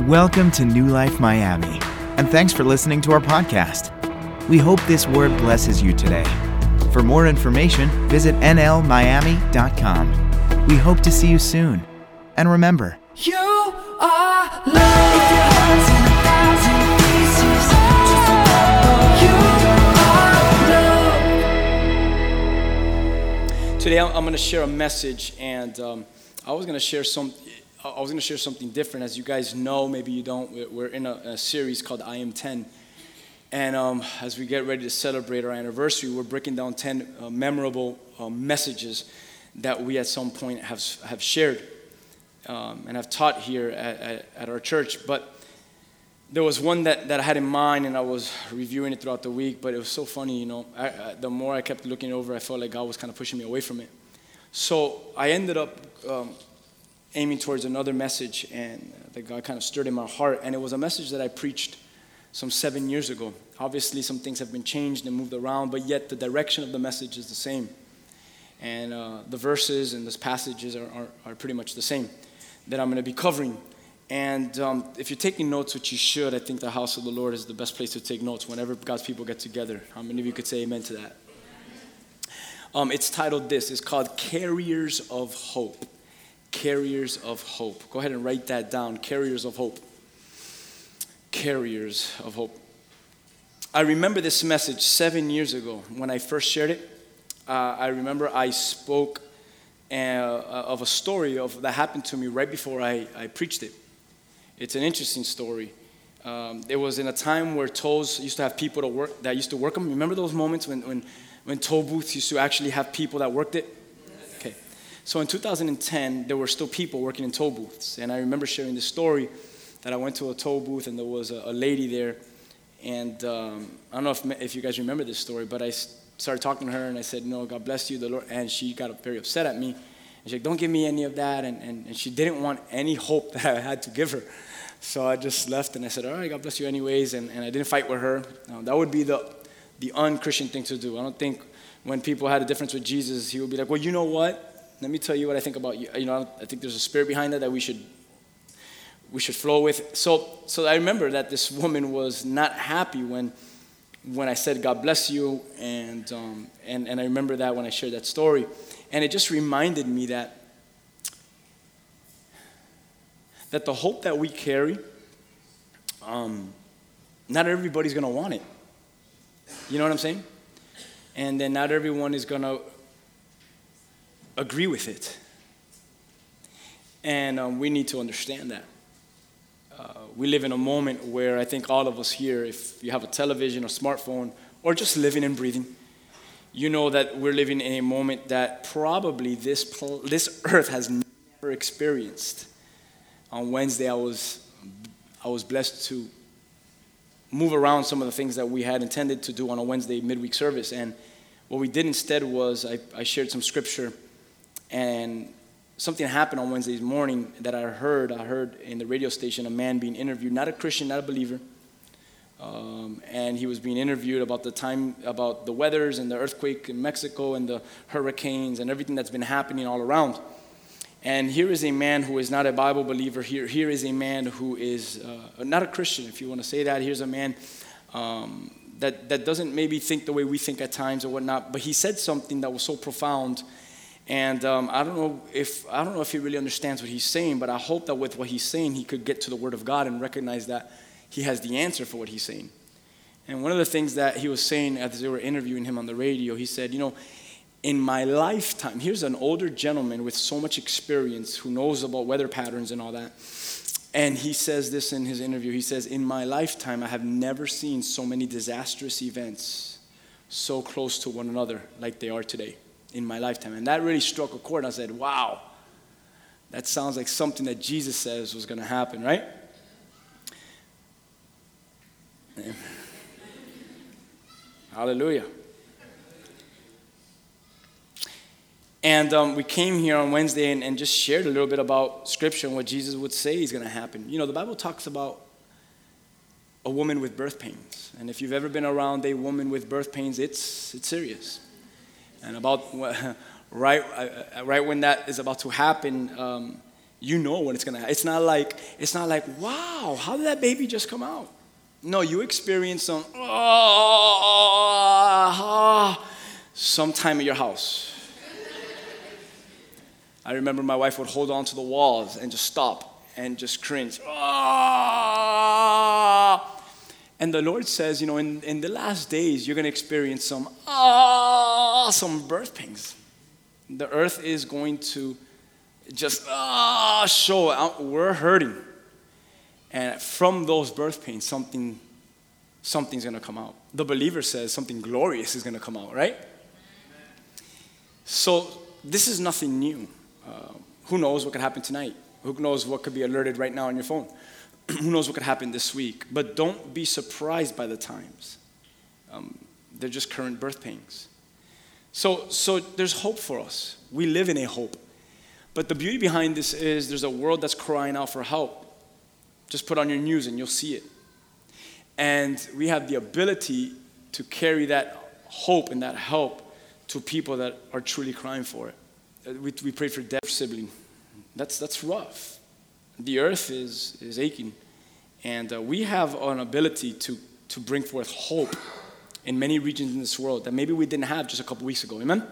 Welcome to New Life Miami, and thanks for listening to our podcast. We hope this word blesses you today. For more information, visit nlmiami.com. We hope to see you soon. And remember, You are love. If your heart's in a thousand pieces, just remember you are love. Today I'm, I'm going to share a message, and um, I was going to share some. I was going to share something different. As you guys know, maybe you don't. we're- in a, a series called I Am 10, and um, as we get ready to celebrate our anniversary, we're breaking down 10 uh, memorable uh, messages that we at some point have have shared um, and have taught here at, at, at our church. But there was one that, that I had in mind, and I was reviewing it throughout the week. But it was so funny, you know. I, I, the more I kept looking over, I felt like God was kind of pushing me away from it. So I ended up um, aiming towards another message, and that God kind of stirred in my heart. And it was a message that I preached some seven years ago. Obviously, some things have been changed and moved around, but yet the direction of the message is the same. And uh, the verses and the passages are, are, are pretty much the same that I'm going to be covering. And um, if you're taking notes, which you should, I think the house of the Lord is the best place to take notes whenever God's people get together. How many of you could say amen to that? Um, it's titled this. It's called Carriers of Hope. Carriers of Hope. Go ahead and write that down. Carriers of Hope. Carriers of Hope. I remember this message seven years ago when I first shared it. Uh, I remember I spoke uh, of a story of, that happened to me right before I, I preached it. It's an interesting story. Um, it was in a time where tolls used to have people to work that used to work them. Remember those moments when, when, when toll booths used to actually have people that worked it? So in 2010, there were still people working in toll booths. And I remember sharing this story that I went to a toll booth and there was a, a lady there. And um, I don't know if, if you guys remember this story, but I started talking to her and I said, No, God bless you, the Lord. And she got very upset at me. And she's like, Don't give me any of that. And, and, and she didn't want any hope that I had to give her. So I just left and I said, All right, God bless you, anyways. And, and I didn't fight with her. That would be the, the unchristian thing to do. I don't think when people had a difference with Jesus, he would be like, Well, you know what? Let me tell you what I think about you. You know, I think there's a spirit behind that that we should we should flow with. So, so I remember that this woman was not happy when, when I said, God bless you. And, um, and, and I remember that when I shared that story. And it just reminded me that, that the hope that we carry, um, not everybody's to want it. You know what I'm saying? And then not everyone is to agree with it. And um, we need to understand that. Uh, we live in a moment where I think all of us here, if you have a television or smartphone, or just living and breathing, you know that we're living in a moment that probably this, pl- this earth has never experienced. On Wednesday, I was, I was blessed to move around some of the things that we had intended to do on a Wednesday midweek service. And what we did instead was I, I shared some scripture, and something happened on Wednesday morning that I heard. I heard in the radio station a man being interviewed, not a Christian, not a believer. Um, and he was being interviewed about the time, about the weathers and the earthquake in Mexico and the hurricanes and everything that's been happening all around. And here is a man who is not a Bible believer. Here, here is a man who is uh, not a Christian, if you want to say that. Here's a man um, that, that doesn't maybe think the way we think at times or whatnot. But he said something that was so profound. And um, I don't know if I don't know if he really understands what he's saying, but I hope that with what he's saying, he could get to the Word of God and recognize that he has the answer for what he's saying. And one of the things that he was saying as they were interviewing him on the radio, he said, you know, in my lifetime, here's an older gentleman with so much experience who knows about weather patterns and all that. And he says this in his interview. He says, In my lifetime, I have never seen so many disastrous events so close to one another like they are today in my lifetime. And that really struck a chord. I said, Wow, that sounds like something that Jesus says was going to happen, right? Hallelujah. And um, we came here on Wednesday and, and just shared a little bit about Scripture and what Jesus would say is going to happen. You know, the Bible talks about a woman with birth pains. And if you've ever been around a woman with birth pains, it's, it's serious. And about right, uh, right when that is about to happen, um, You know when it's gonna happen. It's not like, it's not like, wow, how did that baby just come out? No, you experience some, ah, sometime at your house. I remember my wife would hold on to the walls and just stop and just cringe. Ah. And the Lord says, you know, in, in the last days, you're going to experience some, ah, some birth pains. The earth is going to just, ah, show out. We're hurting. And from those birth pains, something, something's going to come out. The believer says something glorious is going to come out, right? So this is nothing new. Uh, who knows what could happen tonight? Who knows what could be alerted right now on your phone? who knows what could happen this week? But don't be surprised by the times. Um, they're just current birth pains. So, so there's hope for us. We live in a hope. But the beauty behind this is there's a world that's crying out for help. Just put on your news and you'll see it. And we have the ability to carry that hope and that help to people that are truly crying for it. Uh, we, we for deaf sibling. That's, that's rough. The earth is, is aching. And uh, we have an ability to, to bring forth hope in many regions in this world that maybe we didn't have just a couple weeks ago. Amen?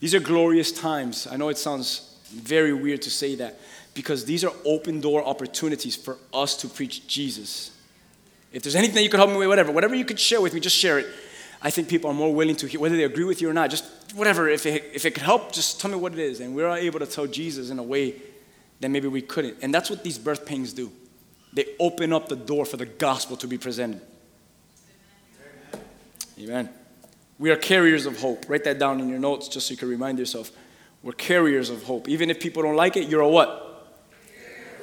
These are glorious times. I know it sounds very weird to say that because these are open door opportunities for us to preach Jesus. If there's anything you could help me with, whatever, whatever you could share with me, just share it. I think people are more willing to hear, whether they agree with you or not, just whatever. If it, if it could help, just tell me what it is. And we're able to tell Jesus in a way that maybe we couldn't. And that's what these birth pains do. They open up the door for the gospel to be presented. Amen. We are carriers of hope. Write that down in your notes just so you can remind yourself. We're carriers of hope. Even if people don't like it, you're a what?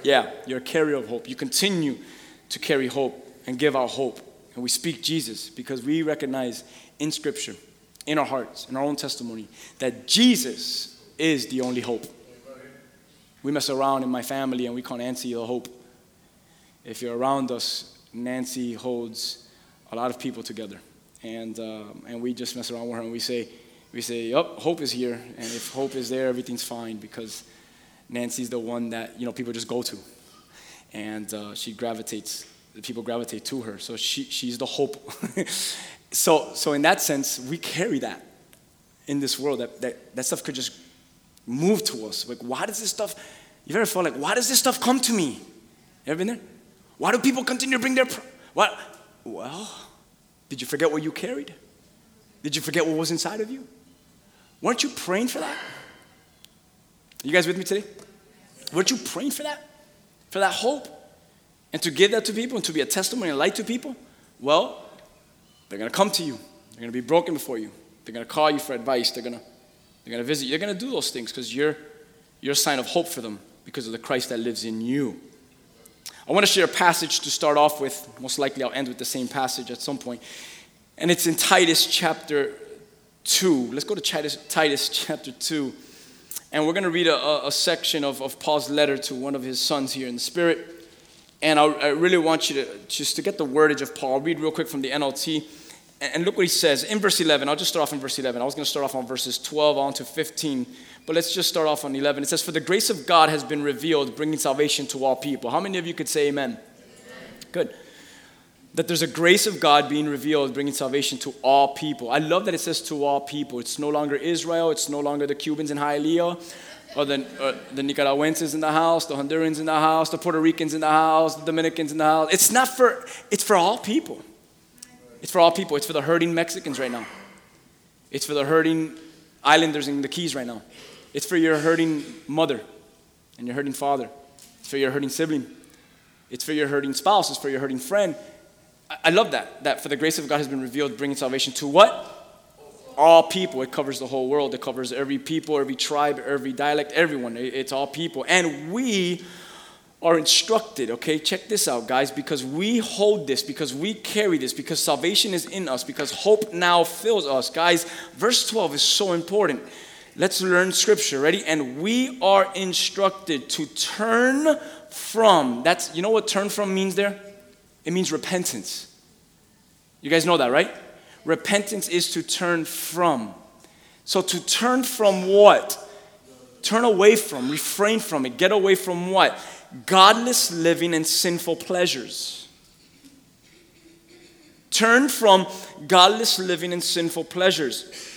Yeah, you're a carrier of hope. You continue to carry hope and give out hope. And we speak Jesus because we recognize in Scripture, in our hearts, in our own testimony, that Jesus is the only hope. We mess around in my family and we call Nancy the hope. If you're around us, Nancy holds a lot of people together. And uh, and we just mess around with her and we say we say yep hope is here. And if hope is there everything's fine because nancy's the one that you know people just go to. And uh, she gravitates the people gravitate to her. So she, she's the hope. So so in that sense we carry that in this world that, that that stuff could just move to us. Like why does this stuff you've ever felt like why does this stuff come to me? You ever been there why do people continue to bring their what well did you forget what you carried? Did you forget what was inside of you? Weren't you praying for that? You guys with me today? Weren't you praying for that? For that hope? And to give that to people and to be a testimony and light to people? Well, they're going to come to you. They're going to be broken before you. They're going to call you for advice. They're going to, they're going to visit you. They're going to do those things because you're, you're a sign of hope for them because of the Christ that lives in you. I want to share a passage to start off with. Most likely, I'll end with the same passage at some point. And it's in Titus chapter 2. Let's go to Titus, Titus chapter 2. And we're going to read a, a, section of, of Paul's letter to one of his sons here in the Spirit. And I, I really want you to just to get the wordage of Paul. I'll read real quick from the NLT. And, and look what he says in verse 11. I'll just start off in verse 11. I was going to start off on verses 12 on to 15. But let's just start off on 11. It says, For the grace of God has been revealed, bringing salvation to all people. How many of you could say amen? amen. Good. That there's a grace of God being revealed, bringing salvation to all people. I love that it says to all people. It's no longer Israel, it's no longer the Cubans in Hialeah, or the, or the Nicaraguenses in the house, the Hondurans in the house, the Puerto Ricans in the house, the Dominicans in the house. It's not for, it's for all people. It's for all people. It's for the hurting Mexicans right now. It's for the hurting islanders in the Keys right now. It's for your hurting mother and your hurting father. It's for your hurting sibling. It's for your hurting spouse. It's for your hurting friend. I love that. That for the grace of God has been revealed, bringing salvation to what? All people. It covers the whole world. It covers every people, every tribe, every dialect, everyone. It's all people. And we are instructed, okay? Check this out, guys, because we hold this, because we carry this, because salvation is in us, because hope now fills us. Guys, verse 12 is so important. Let's learn scripture. Ready? And we are instructed to turn from. That's, you know what turn from means there? It means repentance. You guys know that, right? Repentance is to turn from. So to turn from what? Turn away from, refrain from it. Get away from what? Godless living and sinful pleasures. Turn from godless living and sinful pleasures.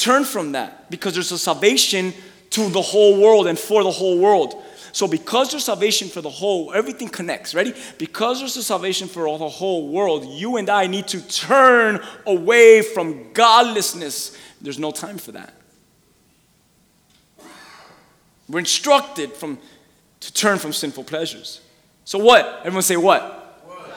Turn from that because there's a salvation to the whole world and for the whole world. So, because there's salvation for the whole, everything connects. Ready? Because there's a salvation for all the whole world, you and I need to turn away from godlessness. There's no time for that. We're instructed from, to turn from sinful pleasures. So, what? Everyone say, what?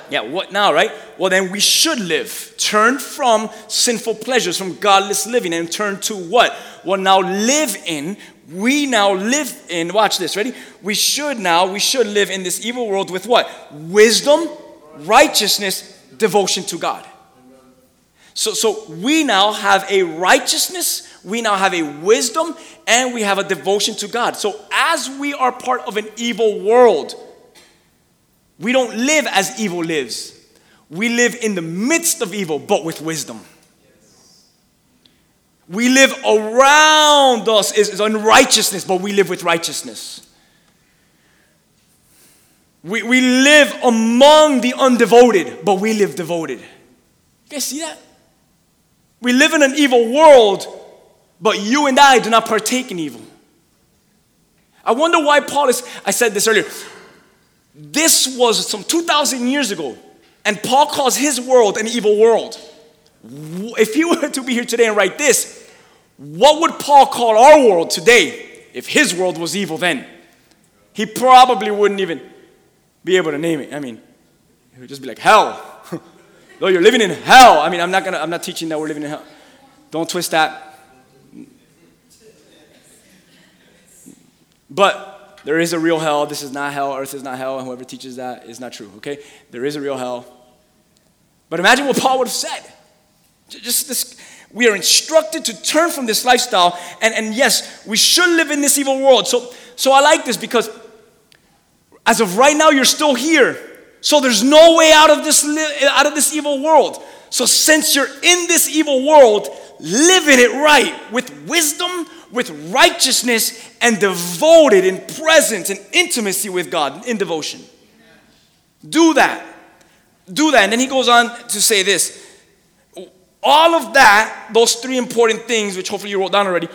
Yeah, what now, right? Well, then we should live. Turn from sinful pleasures, from godless living, and turn to what? Well, now live in. We now live in, watch this, ready? We should now, we should live in this evil world with what? Wisdom, righteousness, devotion to God. So, so we now have a righteousness, we now have a wisdom, and we have a devotion to God. So, as we are part of an evil world, we don't live as evil lives. We live in the midst of evil, but with wisdom. We live around us is, is unrighteousness, but we live with righteousness. We, we live among the undevoted, but we live devoted. You guys see that? We live in an evil world, but you and I do not partake in evil. I wonder why Paul is, I said this earlier. This was some 2,000 years ago, and Paul calls his world an evil world. If he were to be here today and write this, what would Paul call our world today if his world was evil then? He probably wouldn't even be able to name it. I mean, it would just be like hell. Though you're living in hell. I mean, I'm not gonna, I'm not teaching that we're living in hell. Don't twist that. But there is a real hell. This is not hell. Earth is not hell. And whoever teaches that is not true, okay? There is a real hell. But imagine what Paul would have said. Just this, we are instructed to turn from this lifestyle. And, and yes, we should live in this evil world. So, so I like this because as of right now, you're still here. So there's no way out of this, out of this evil world. So since you're in this evil world, live in it right with wisdom, with righteousness, and devoted in presence and intimacy with God in devotion. Do that. Do that. And then he goes on to say this. All of that, those three important things, which hopefully you wrote down already,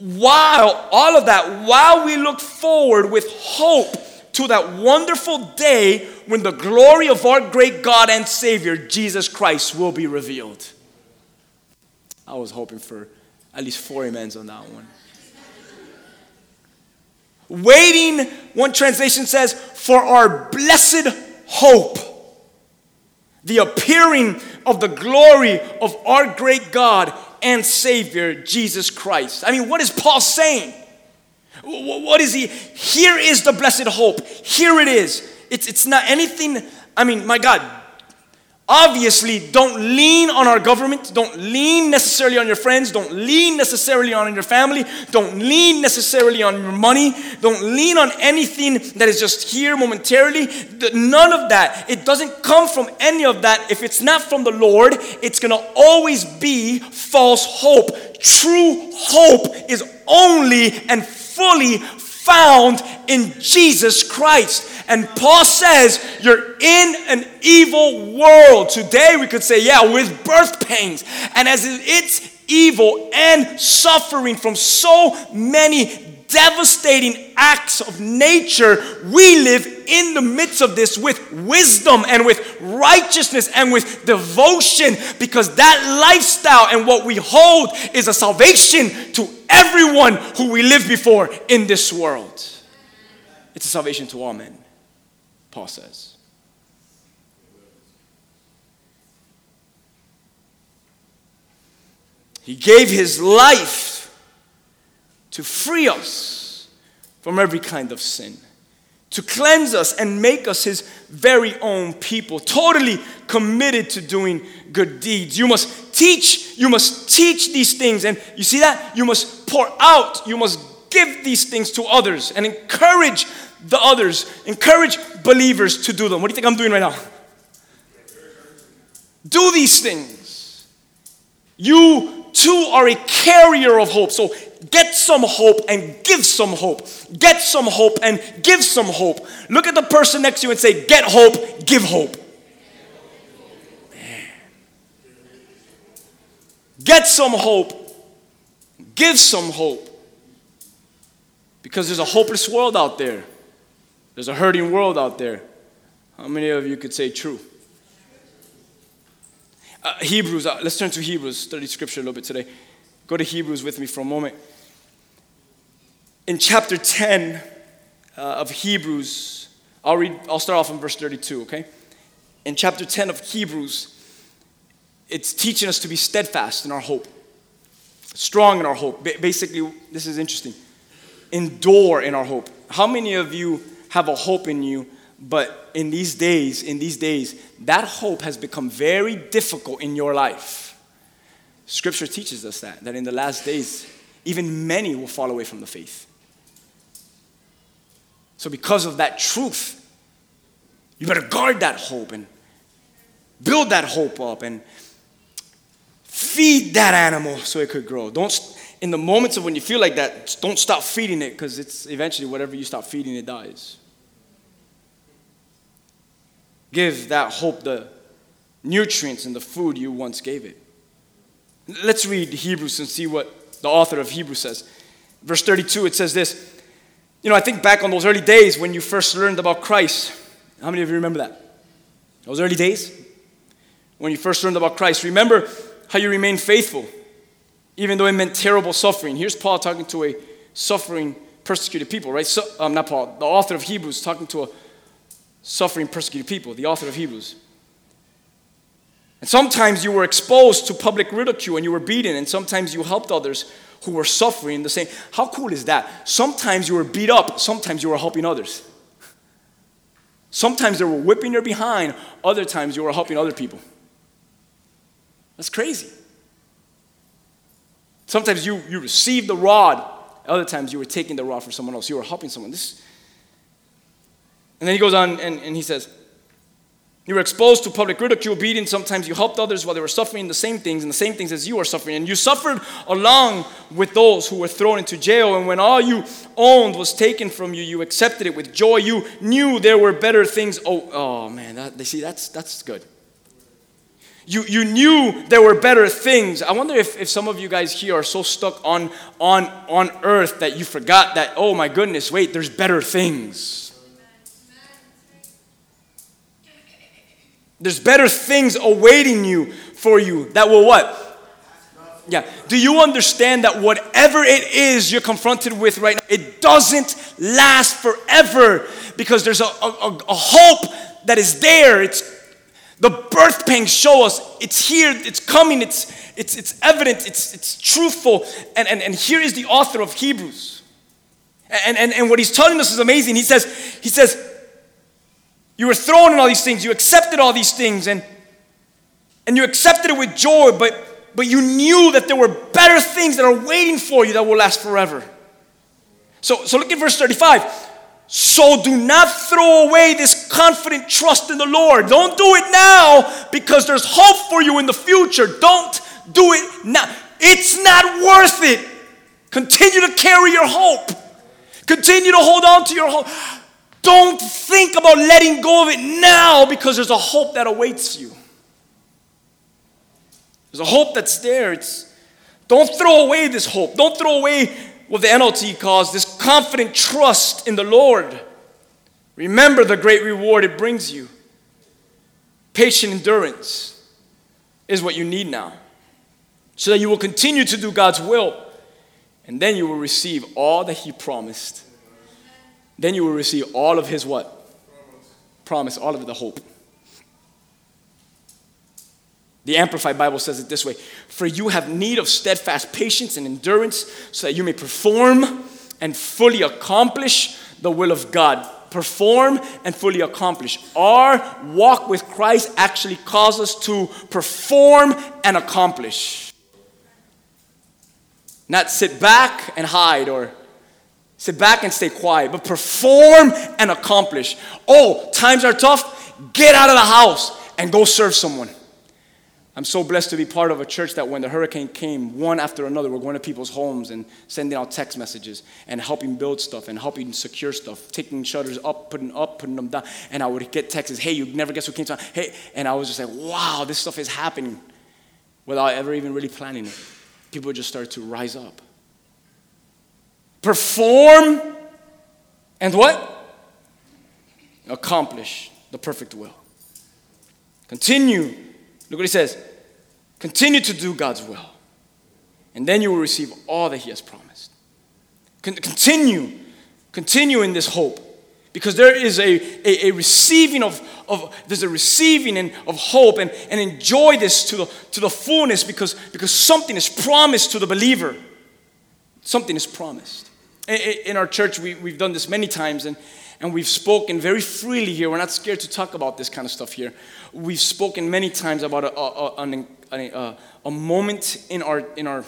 while all of that, while we look forward with hope to that wonderful day when the glory of our great God and Savior, Jesus Christ, will be revealed. I was hoping for at least four amens on that one. Waiting, one translation says, for our blessed hope, the appearing of the glory of our great God and Savior, Jesus Christ. I mean, what is Paul saying? What is he? Here is the blessed hope. Here it is. It's, it's not anything, I mean, my God, Obviously, don't lean on our government. Don't lean necessarily on your friends. Don't lean necessarily on your family. Don't lean necessarily on your money. Don't lean on anything that is just here momentarily. None of that. It doesn't come from any of that. If it's not from the Lord, it's going to always be false hope. True hope is only and fully found in Jesus Christ. And Paul says, You're in an evil world. Today we could say, Yeah, with birth pains. And as it's evil and suffering from so many devastating acts of nature, we live in the midst of this with wisdom and with righteousness and with devotion because that lifestyle and what we hold is a salvation to everyone who we live before in this world. It's a salvation to all men, Paul says. He gave his life to free us from every kind of sin, to cleanse us and make us his very own people, totally committed to doing good deeds. You must teach, you must teach these things. And you see that? You must pour out, you must give these things to others and encourage the others, encourage believers to do them. What do you think I'm doing right now? Do these things. You too are a carrier of hope. So get some hope and give some hope. Get some hope and give some hope. Look at the person next to you and say, Get hope, give hope. Get some hope, give some hope. Because there's a hopeless world out there, there's a hurting world out there. How many of you could say true? Uh, Hebrews, uh, let's turn to Hebrews, study scripture a little bit today. Go to Hebrews with me for a moment. In chapter 10 uh, of Hebrews, I'll, read, I'll start off in verse 32, okay? In chapter 10 of Hebrews, it's teaching us to be steadfast in our hope, strong in our hope. Ba- basically, this is interesting. Endure in our hope. How many of you have a hope in you but in these days, in these days, that hope has become very difficult in your life. Scripture teaches us that, that in the last days, even many will fall away from the faith. So, because of that truth, you better guard that hope and build that hope up and feed that animal so it could grow. Don't, in the moments of when you feel like that, don't stop feeding it because it's eventually whatever you stop feeding it dies. Give that hope the nutrients and the food you once gave it. Let's read Hebrews and see what the author of Hebrews says. Verse 32, it says this. You know, I think back on those early days when you first learned about Christ. How many of you remember that? Those early days when you first learned about Christ. Remember how you remained faithful, even though it meant terrible suffering. Here's Paul talking to a suffering, persecuted people, right? So, um, not Paul, the author of Hebrews talking to a suffering, persecuted people, the author of Hebrews. And sometimes you were exposed to public ridicule and you were beaten, and sometimes you helped others who were suffering the same. How cool is that? Sometimes you were beat up, sometimes you were helping others. Sometimes they were whipping your behind, other times you were helping other people. That's crazy. Sometimes you, you received the rod, other times you were taking the rod for someone else. You were helping someone. This, and then he goes on and, and he says, You were exposed to public ridicule, beating. Sometimes you helped others while they were suffering the same things and the same things as you are suffering. And you suffered along with those who were thrown into jail. And when all you owned was taken from you, you accepted it with joy. You knew there were better things. Oh, oh man, that, they see, that's, that's good. You, you knew there were better things. I wonder if, if some of you guys here are so stuck on, on, on earth that you forgot that, oh my goodness, wait, there's better things. There's better things awaiting you for you that will what? Yeah. Do you understand that whatever it is you're confronted with right now, it doesn't last forever because there's a, a, a hope that is there. It's the birth pangs show us it's here, it's coming, it's it's it's evident, it's it's truthful. And and, and here is the author of Hebrews. And, and, and what he's telling us is amazing. He says, he says, you were thrown in all these things. You accepted all these things and, and you accepted it with joy, but, but you knew that there were better things that are waiting for you that will last forever. So, so look at verse 35. So do not throw away this confident trust in the Lord. Don't do it now because there's hope for you in the future. Don't do it now. It's not worth it. Continue to carry your hope. Continue to hold on to your hope. Don't think about letting go of it now because there's a hope that awaits you. There's a hope that's there. It's, don't throw away this hope. Don't throw away what the NLT calls this confident trust in the Lord. Remember the great reward it brings you. Patient endurance is what you need now so that you will continue to do God's will and then you will receive all that He promised then you will receive all of his what? Promise, all of the hope. The Amplified Bible says it this way For you have need of steadfast patience and endurance, so that you may perform and fully accomplish the will of God. Perform and fully accomplish. Our walk with Christ actually calls us to perform and accomplish. Not sit back and hide or Sit back and stay quiet, but perform and accomplish. Oh, times are tough. Get out of the house and go serve someone. I'm so blessed to be part of a church that when the hurricane came, one after another, we're going to people's homes and sending out text messages and helping build stuff and helping secure stuff, taking shutters up, putting up, putting them down. And I would get texts, hey, you never guess who came to Hey, and I was just like, wow, this stuff is happening without ever even really planning it. People just started to rise up. Perform and what? Accomplish the perfect will. Continue Look what he says continue to do God's will, and then you will receive all that he has promised. Con- continue, continue in this hope. Because there is a, a, a, receiving of, of there's a receiving and, of hope and, and enjoy this to the, to the fullness because, because something is promised to the believer. Something is promised. In, our church, we, we've done this many times, and, and we've spoken very freely here. We're not scared to talk about this kind of stuff here. We've spoken many times about a, a, a, a, moment in our, in our,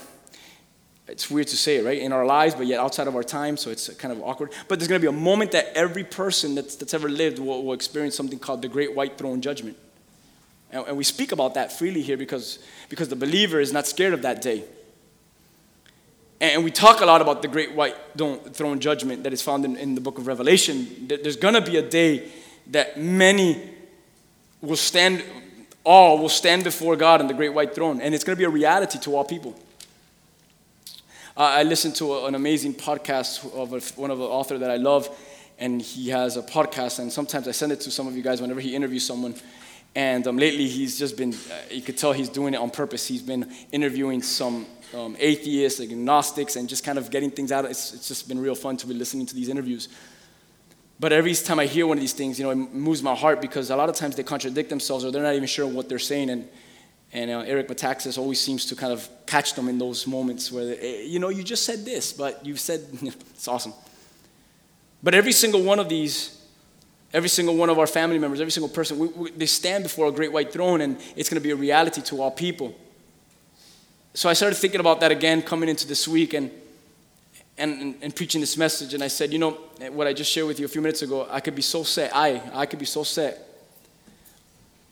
it's weird to say it, right? In our lives, but yet outside of our time, so it's kind of awkward. But there's going to be a moment that every person that's, that's ever lived will, will experience something called the Great White Throne Judgment. And, and we speak about that freely here because, because the believer is not scared of that day. And we talk a lot about the great white throne judgment that is found in, in the book of Revelation. There's going to be a day that many will stand, all will stand before God on the great white throne. And it's going to be a reality to all people. Uh, I listened to a, an amazing podcast of a, one of the author that I love, and he has a podcast, and sometimes I send it to some of you guys whenever he interviews someone. And um, lately, he's just been, uh, you could tell he's doing it on purpose. He's been interviewing some um, atheists, agnostics, and just kind of getting things out. It's, it's just been real fun to be listening to these interviews. But every time I hear one of these things, you know, it moves my heart because a lot of times they contradict themselves or they're not even sure what they're saying. And, and uh, Eric Metaxas always seems to kind of catch them in those moments where, they, eh, you know, you just said this, but you've said, it's awesome. But every single one of these, every single one of our family members, every single person, we, we, they stand before a great white throne and it's going to be a reality to all people. So I started thinking about that again coming into this week and, and, and, and, preaching this message. And I said, you know, what I just shared with you a few minutes ago, I could be so set, I, I could be so set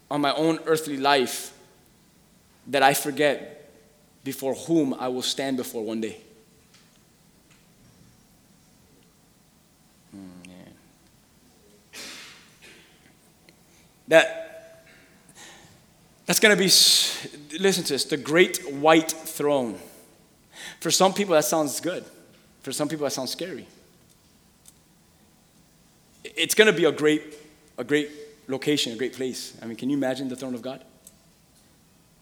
on my own earthly life that I forget before whom I will stand before one day. That that's going to be, listen to this, the great white throne. For some people, that sounds good. For some people, that sounds scary. It's going to be a great, a great location, a great place. I mean, can you imagine the throne of God?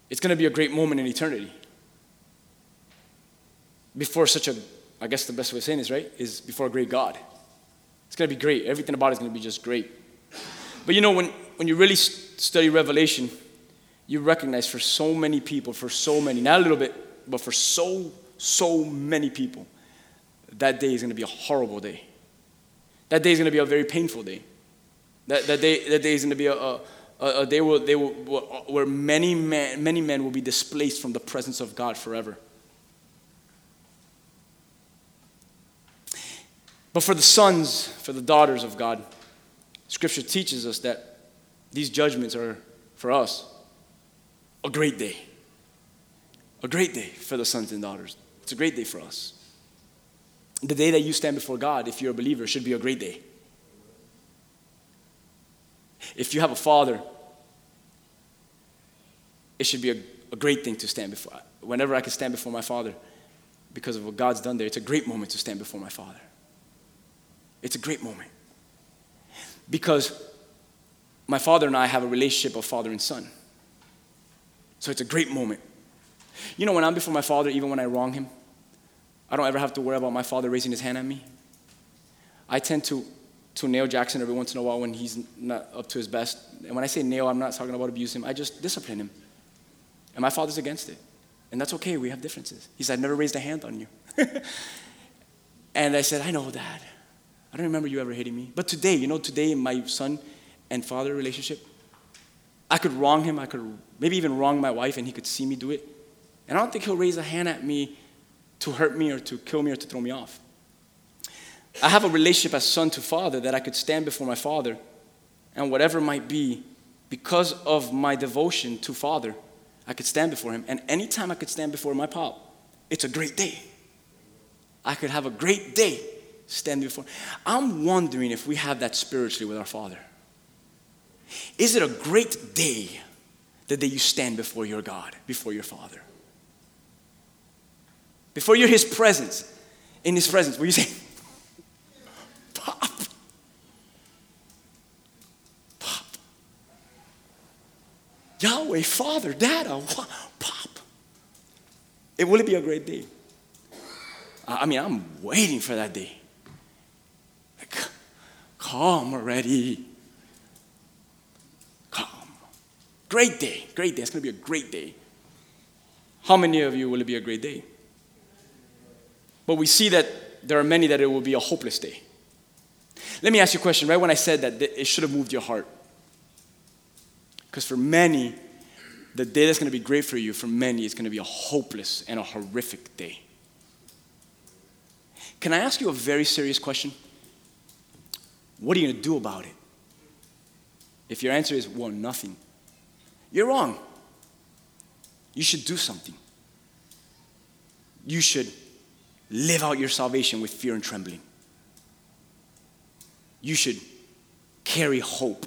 It's going to be a great moment in eternity. Before such a, I guess the best way of saying this, right, is before a great God. It's going to be great. Everything about it is going to be just great. But you know, when, when you really study Revelation, you recognize for so many people, for so many, not a little bit, but for so, so many people, that day is going to be a horrible day. That day is going to be a very painful day. That, that, day, that day is going to be a, a, a day where, they will, where many, men, many men will be displaced from the presence of God forever. But for the sons, for the daughters of God, Scripture teaches us that these judgments are for us a great day. A great day for the sons and daughters. It's a great day for us. The day that you stand before God, if you're a believer, should be a great day. If you have a father, it should be a, a great thing to stand before. Whenever I can stand before my father, because of what God's done there, it's a great moment to stand before my father. It's a great moment. Because my father and I have a relationship of father and son. So it's a great moment. You know, when I'm before my father, even when I wrong him, I don't ever have to worry about my father raising his hand at me. I tend to, to nail Jackson every once in a while when he's not up to his best. And when I say nail, I'm not talking about abuse him. I just discipline him. And my father's against it. And that's okay, we have differences. He said, I never raised a hand on you. and I said, I know, Dad. I don't remember you ever hitting me. But today, you know, today my son and father relationship, I could wrong him, I could maybe even wrong my wife, and he could see me do it. And I don't think he'll raise a hand at me to hurt me or to kill me or to throw me off. I have a relationship as son to father that I could stand before my father, and whatever might be, because of my devotion to father, I could stand before him. And anytime I could stand before my pop, it's a great day. I could have a great day standing before. I'm wondering if we have that spiritually with our Father. Is it a great day the day you stand before your God, before your Father? Before you're His presence, in His presence, where you say, Pop. Pop. Yahweh, Father, Dada, Pop. It will it be a great day? I mean, I'm waiting for that day. Like, come already. Come. Great day. Great day. It's going to be a great day. How many of you will it be a great day? But we see that there are many that it will be a hopeless day. Let me ask you a question. Right when I said that, it should have moved your heart. Because for many, the day that's going to be great for you, for many, it's going to be a hopeless and a horrific day. Can I ask you a very serious question? What are you going to do about it? If your answer is, well, nothing, you're wrong. You should do something. You should live out your salvation with fear and trembling. You should carry hope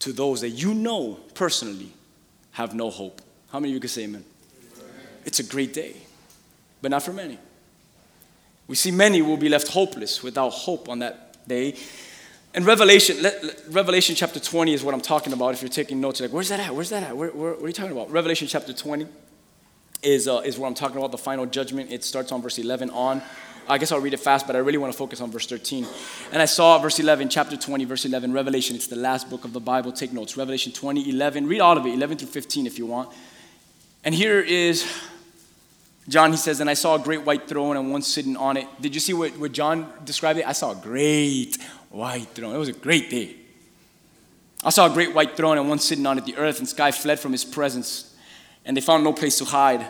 to those that you know personally have no hope. How many of you can say amen? It's a great day, but not for many. We see many will be left hopeless without hope on that day. And Revelation, let, Revelation chapter 20 is what I'm talking about. If you're taking notes, like, where's that at? Where's that at? Where, where, what are you talking about? Revelation chapter 20 is, uh, is where I'm talking about the final judgment. It starts on verse 11 on. I guess I'll read it fast, but I really want to focus on verse 13. And I saw verse 11, chapter 20, verse 11, Revelation. It's the last book of the Bible. Take notes. Revelation 20, 11. Read all of it, 11 through 15 if you want. And here is John, he says, and I saw a great white throne and one sitting on it. Did you see what, what John described it? I saw a great white throne. It was a great day. I saw a great white throne and one sitting on it. The earth and sky fled from his presence, and they found no place to hide.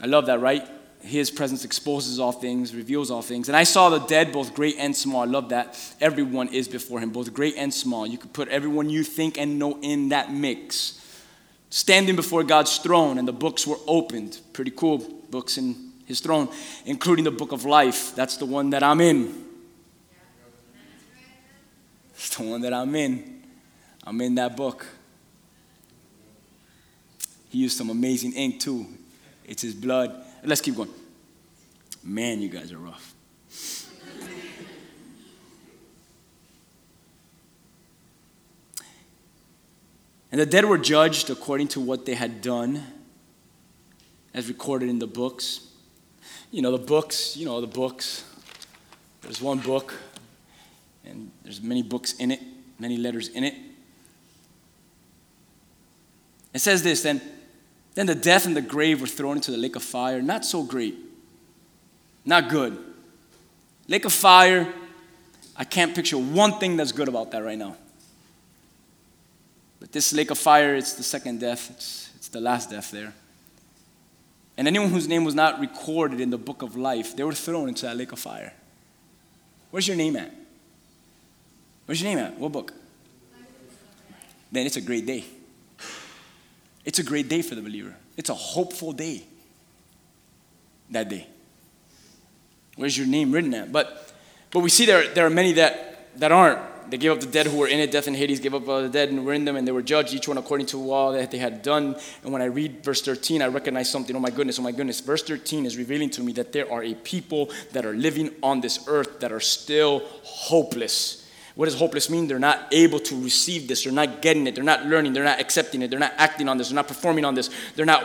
I love that, right? His presence exposes all things, reveals all things. And I saw the dead, both great and small. I love that. Everyone is before him, both great and small. You could put everyone you think and know in that mix. Standing before God's throne, and the books were opened. Pretty cool books in his throne, including the book of life. That's the one that I'm in. It's the one that I'm in. I'm in that book. He used some amazing ink too. It's his blood. Let's keep going. Man, you guys are rough. and the dead were judged according to what they had done as recorded in the books. You know, the books, you know, the books. There's one book, and there's many books in it, many letters in it. It says this then, then the death and the grave were thrown into the lake of fire. Not so great, not good. Lake of fire, I can't picture one thing that's good about that right now. But this lake of fire, it's the second death, it's, it's the last death there. And anyone whose name was not recorded in the book of life, they were thrown into that lake of fire. Where's your name at? Where's your name at? What book? Then it's a great day. It's a great day for the believer. It's a hopeful day. That day. Where's your name written at? But but we see there, there are many that, that aren't. They gave up the dead who were in it. Death and Hades gave up uh, the dead and were in them, and they were judged, each one according to all that they had done. And when I read verse 13, I recognize something. Oh my goodness, oh my goodness. Verse 13 is revealing to me that there are a people that are living on this earth that are still hopeless. What does hopeless mean? They're not able to receive this. They're not getting it. They're not learning. They're not accepting it. They're not acting on this. They're not performing on this. They're not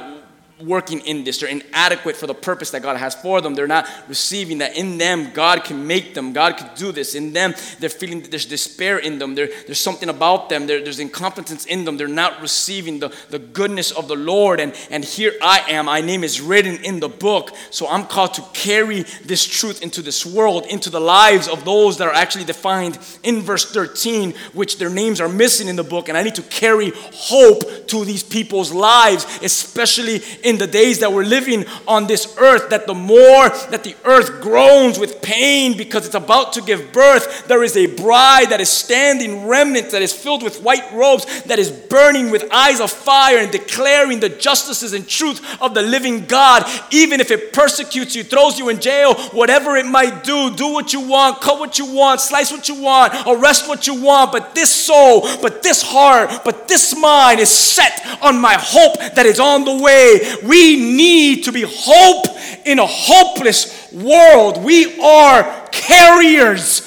working in this. They're inadequate for the purpose that God has for them. They're not receiving that in them God can make them. God could do this. In them, they're feeling that there's despair in them. There, there's something about them. There, there's incompetence in them. They're not receiving the, the goodness of the Lord. And, and here I am. My name is written in the book. So I'm called to carry this truth into this world, into the lives of those that are actually defined in verse 13, which their names are missing in the book. And I need to carry hope to these people's lives, especially in in the days that we're living on this earth, that the more that the earth groans with pain because it's about to give birth, there is a bride that is standing remnant, that is filled with white robes, that is burning with eyes of fire and declaring the justices and truth of the living God. Even if it persecutes you, throws you in jail, whatever it might do, do what you want, cut what you want, slice what you want, arrest what you want. But this soul, but this heart, but this mind is set on my hope that is on the way. We need to be hope in a hopeless world. We are carriers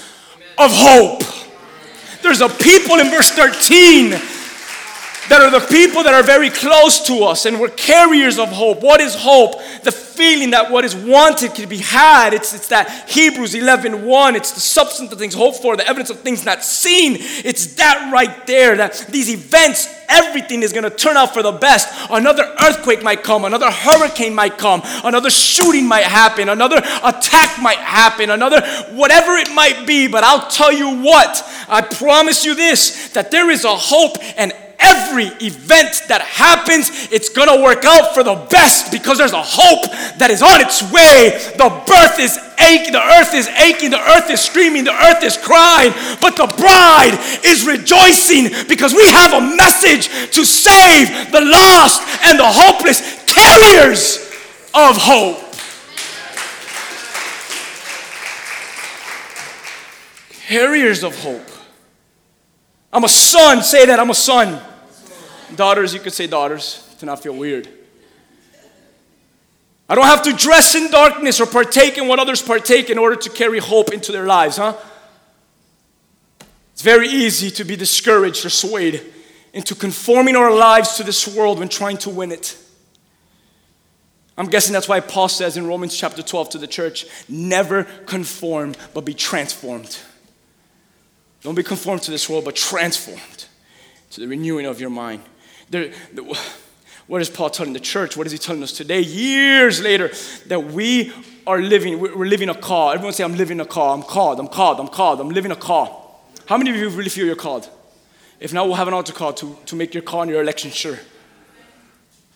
of hope. There's a people in verse 13 that are the people that are very close to us and we're carriers of hope. What is hope? The feeling that what is wanted can be had. It's, it's that Hebrews 11 1. It's the substance of things hoped for, the evidence of things not seen. It's that right there that these events, everything is going to turn out for the best. Another earthquake might come, another hurricane might come, another shooting might happen, another attack might happen, another whatever it might be. But I'll tell you what, I promise you this that there is a hope and every event that happens, it's gonna work out for the best because there's a hope that is on its way. The birth is aching, the earth is aching, the earth is screaming, the earth is crying, but the bride is rejoicing because we have a message to save the lost and the hopeless, carriers of hope. Carriers of hope. I'm a son. Say that. I'm a son. Daughters, you could say daughters to not feel weird. I don't have to dress in darkness or partake in what others partake in order to carry hope into their lives, huh? It's very easy to be discouraged or swayed into conforming our lives to this world when trying to win it. I'm guessing that's why Paul says in Romans chapter 12 to the church never conform, but be transformed. Don't be conformed to this world, but transformed to the renewing of your mind. There, the, what is Paul telling the church? What is he telling us today, years later, that we are living, we're living a call. Everyone say, I'm living a call. I'm called, I'm called, I'm called, I'm living a call. How many of you really feel you're called? If not, we'll have an altar call to, to make your call and your election sure.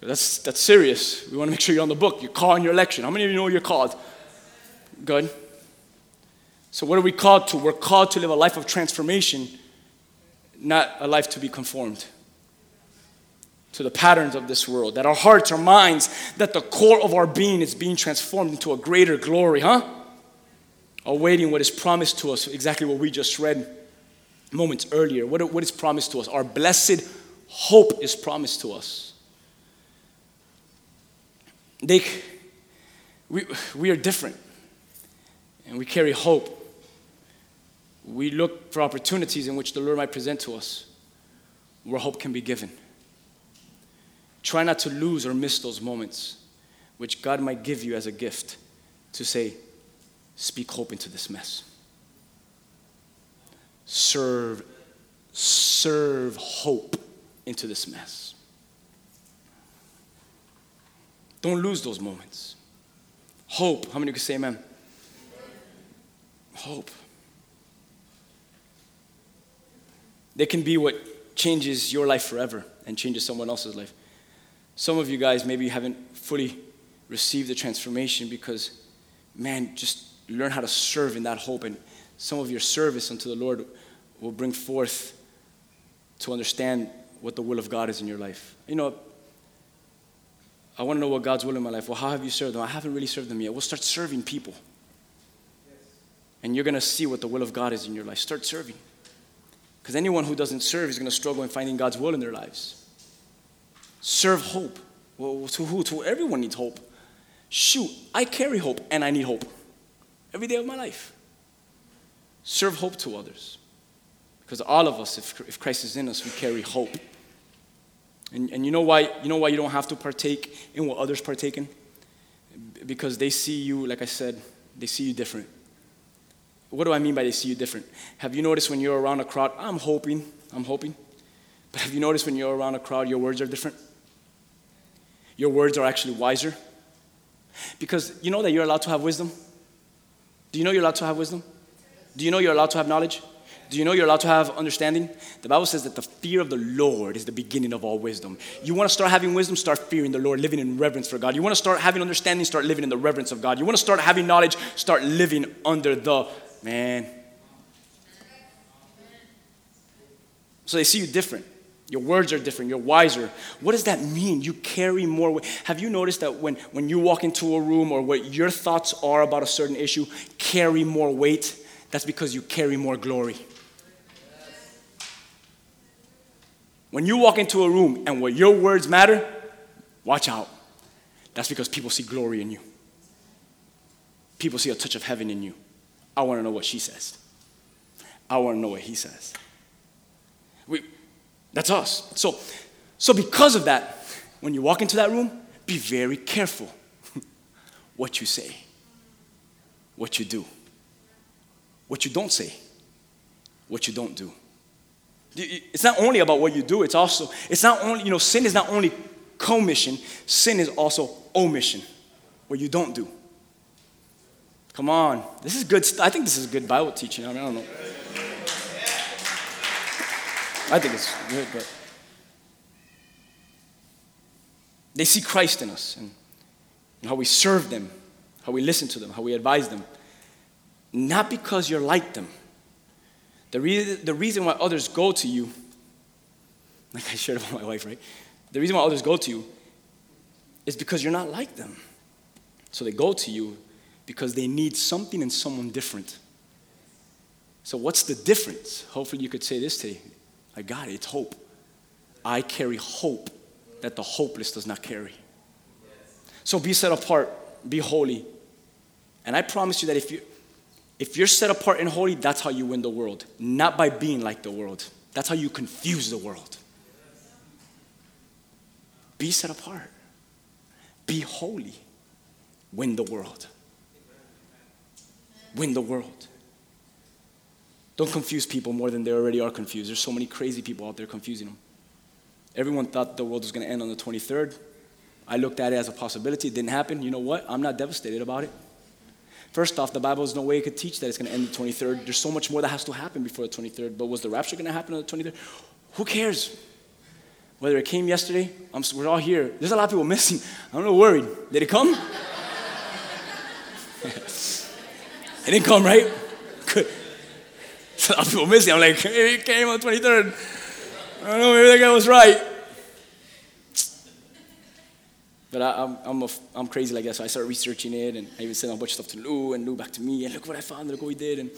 That's, that's serious. We want to make sure you're on the book. You're called in your election. How many of you know you're called? Good. So, what are we called to? We're called to live a life of transformation, not a life to be conformed to the patterns of this world. That our hearts, our minds, that the core of our being is being transformed into a greater glory, huh? Awaiting what is promised to us, exactly what we just read moments earlier. What, what is promised to us? Our blessed hope is promised to us. They, we, we are different, and we carry hope we look for opportunities in which the Lord might present to us where hope can be given. Try not to lose or miss those moments which God might give you as a gift to say, Speak hope into this mess. Serve, serve hope into this mess. Don't lose those moments. Hope. How many can say amen? Hope. They can be what changes your life forever and changes someone else's life. Some of you guys maybe haven't fully received the transformation because, man, just learn how to serve in that hope. And some of your service unto the Lord will bring forth to understand what the will of God is in your life. You know, I want to know what God's will in my life. Well, how have you served them? I haven't really served them yet. We'll start serving people. And you're going to see what the will of God is in your life. Start serving. Because anyone who doesn't serve is going to struggle in finding God's will in their lives. Serve hope. Well, to who? To everyone needs hope. Shoot, I carry hope and I need hope every day of my life. Serve hope to others. Because all of us, if, if Christ is in us, we carry hope. And, and you, know why, you know why you don't have to partake in what others partake in? Because they see you, like I said, they see you different. What do I mean by they see you different? Have you noticed when you're around a crowd? I'm hoping, I'm hoping. But have you noticed when you're around a crowd, your words are different? Your words are actually wiser? Because you know that you're allowed to have wisdom? Do you know you're allowed to have wisdom? Do you know you're allowed to have knowledge? Do you know you're allowed to have understanding? The Bible says that the fear of the Lord is the beginning of all wisdom. You want to start having wisdom, start fearing the Lord, living in reverence for God. You want to start having understanding, start living in the reverence of God. You want to start having knowledge, start living under the man. So they see you different. Your words are different. You're wiser. What does that mean? You carry more weight. Have you noticed that when, when you walk into a room or what your thoughts are about a certain issue carry more weight? That's because you carry more glory. When you walk into a room and what your words matter, watch out. That's because people see glory in you. People see a touch of heaven in you. I want to know what she says. I want to know what he says. We, that's us. So, so because of that, when you walk into that room, be very careful what you say, what you do, what you don't say, what you don't do. It's not only about what you do, it's also, it's not only, you know, sin is not only commission, sin is also omission, what you don't do. Come on. This is good. I think this is good Bible teaching. I, mean, I don't know. I think it's good, but they see Christ in us and, and how we serve them, how we listen to them, how we advise them. Not because you're like them. The, re- the reason why others go to you, like I shared about my wife, right? The reason why others go to you is because you're not like them. So they go to you because they need something in someone different. So, what's the difference? Hopefully, you could say this today I got it, it's hope. I carry hope that the hopeless does not carry. So, be set apart, be holy. And I promise you that if you, if you're set apart and holy, that's how you win the world. Not by being like the world. That's how you confuse the world. Be set apart. Be holy. Win the world win the world. Don't confuse people more than they already are confused. There's so many crazy people out there confusing them. Everyone thought the world was going to end on the 23rd. I looked at it as a possibility. It didn't happen. You know what? I'm not devastated about it. First off, the Bible is no way it could teach that it's going to end the 23rd. There's so much more that has to happen before the 23rd. But was the rapture going to happen on the 23rd? Who cares? Whether it came yesterday, I'm, we're all here. There's a lot of people missing. I'm not worried. Did it come? It didn't come, right? Good. So of people missing. I'm like, maybe it came on the 23rd. I don't know, maybe that guy was right. But I, am I'm, I'm, I'm crazy like that, so I started researching it, and I even sent a bunch of stuff to Lou, and Lou back to me, and look what I found, look what we did. And,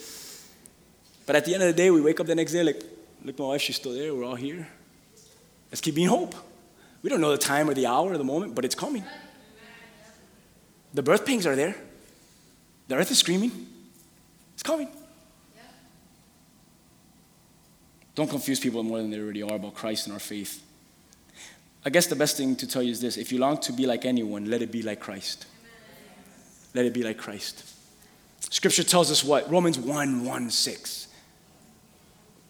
but at the end of the day, we wake up the next day, like, look, my wife, she's still there, we're all here. Let's keep being hope. We don't know the time or the hour or the moment, but it's coming. The birth pains are there. The earth is screaming. It's coming. Don't confuse people more than they already are about Christ and our faith. I guess the best thing to tell you is this if you long to be like anyone, let it be like Christ. Let it be like Christ. Scripture tells us what? Romans 1 1 6.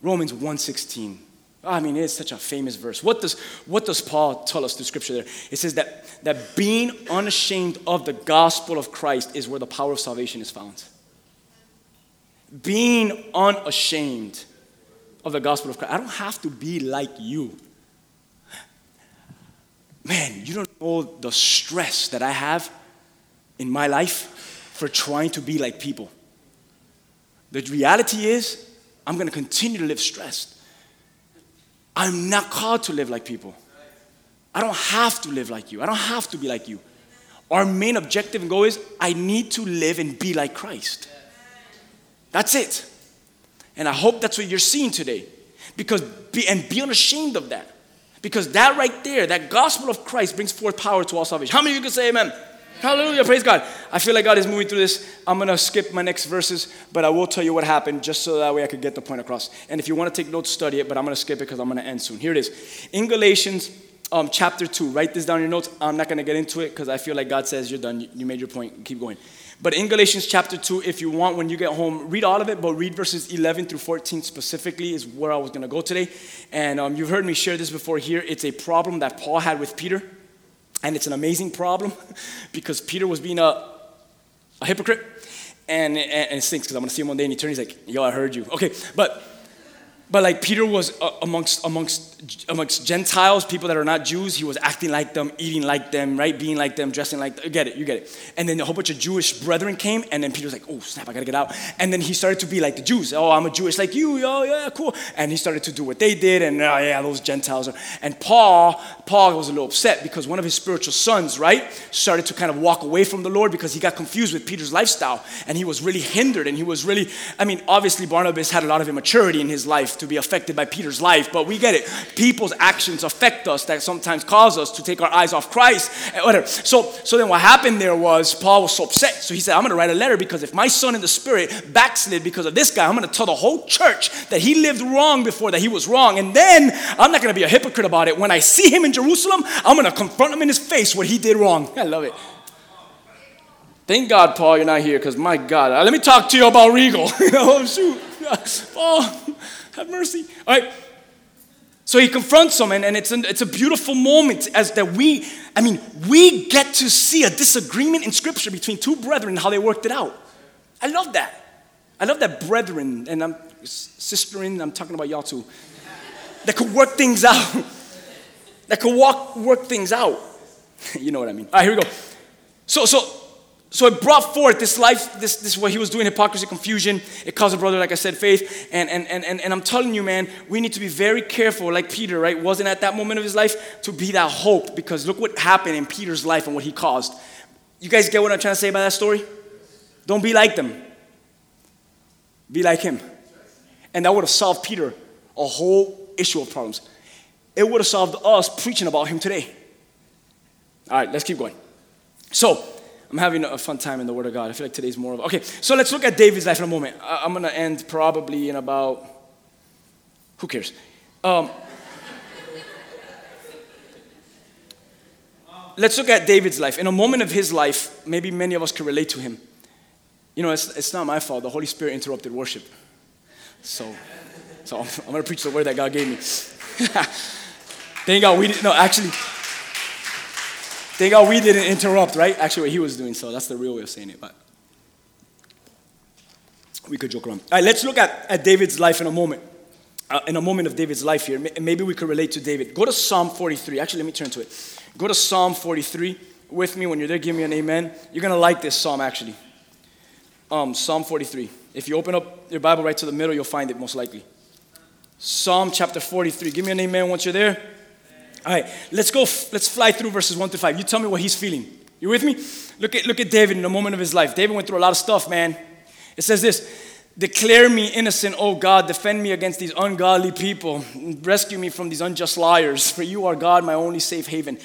Romans 1 16. I mean, it's such a famous verse. What does, what does Paul tell us through Scripture there? It says that, that being unashamed of the gospel of Christ is where the power of salvation is found being unashamed of the gospel of Christ. I don't have to be like you. Man, you don't know the stress that I have in my life for trying to be like people. The reality is, I'm going to continue to live stressed. I'm not called to live like people. I don't have to live like you. I don't have to be like you. Our main objective and goal is I need to live and be like Christ. That's it. And I hope that's what you're seeing today. Because be, and be unashamed of that. Because that right there, that gospel of Christ brings forth power to all salvation. How many of you can say amen? Hallelujah, praise God. I feel like God is moving through this. I'm to skip my next verses, but I will tell you what happened just so that way I could get the point across. And if you want to take notes, study it, but I'm to skip it because I'm to end soon. Here it is. In Galatians um, chapter 2, write this down in your notes. I'm not to get into it because I feel like God says you're done. You made your point. Keep going. But in Galatians chapter 2, if you want, when you get home, read all of it, but read verses 11 through 14 specifically, is where I was going to go today. And um, you've heard me share this before here. It's a problem that Paul had with Peter. And it's an amazing problem because Peter was being a, a hypocrite. And, and, and it stinks because I'm going to see him one day in eternity. He's like, yo, I heard you. Okay, but but like Peter was uh, amongst amongst amongst Gentiles, people that are not Jews, he was acting like them, eating like them, right, being like them, dressing like them. Get it, you get it. And then a whole bunch of Jewish brethren came, and then Peter was like, "Oh snap, I gotta get out." And then he started to be like the Jews. Oh, I'm a Jewish like you. Oh yeah, cool. And he started to do what they did, and oh yeah, those Gentiles. Are. And Paul, Paul was a little upset because one of his spiritual sons, right, started to kind of walk away from the Lord because he got confused with Peter's lifestyle, and he was really hindered, and he was really. I mean, obviously Barnabas had a lot of immaturity in his life to be affected by Peter's life, but we get it. People's actions affect us that sometimes cause us to take our eyes off Christ and whatever. So, so then what happened there was Paul was so upset. So he said, I'm going to write a letter because if my son in the spirit backslid because of this guy, I'm going to tell the whole church that he lived wrong before, that he was wrong. And then I'm not going to be a hypocrite about it. When I see him in Jerusalem, I'm going to confront him in his face what he did wrong. I love it. Thank God, Paul, you're not here because my God, uh, let me talk to you about Regal. oh, shoot. Paul, have mercy. All right. So he confronts them, and, and it's, an, it's a beautiful moment as that we, I mean, we get to see a disagreement in Scripture between two brethren, how they worked it out. I love that. I love that brethren, and I'm sisterin, I'm talking about y'all too, that could work things out, that could walk, work things out. you know what I mean. All right, here we go. So, so so it brought forth this life, this, this what he was doing, hypocrisy, confusion. It caused a brother, like I said, faith. And, and, and, and, and I'm telling you, man, we need to be very careful, like Peter, right? Wasn't at that moment of his life to be that hope because look what happened in Peter's life and what he caused. You guys get what I'm trying to say by that story? Don't be like them. Be like him. And that would have solved Peter a whole issue of problems. It would have solved us preaching about him today. All right, let's keep going. So, I'm having a fun time in the Word of God. I feel like today's more of okay. So let's look at David's life in a moment. I'm gonna end probably in about who cares. Um, let's look at David's life. In a moment of his life, maybe many of us can relate to him. You know, it's, it's not my fault. The Holy Spirit interrupted worship. So, so I'm, I'm gonna preach the word that God gave me. Thank God we didn't. No, actually. Thank God we didn't interrupt, right? Actually, what he was doing, so that's the real way of saying it, but we could joke around. All right, let's look at, at David's life in a moment. Uh, in a moment of David's life here, maybe we could relate to David. Go to Psalm 43. Actually, let me turn to it. Go to Psalm 43 with me. When you're there, give me an amen. You're going to like this psalm, actually. Um, psalm 43. If you open up your Bible right to the middle, you'll find it most likely. Psalm chapter 43. Give me an amen once you're there. All right, let's go, let's fly through verses 1 to 5. You tell me what he's feeling. You with me? Look at, look at David in a moment of his life. David went through a lot of stuff, man. It says this Declare me innocent, O God. Defend me against these ungodly people. Rescue me from these unjust liars. For you are God, my only safe haven.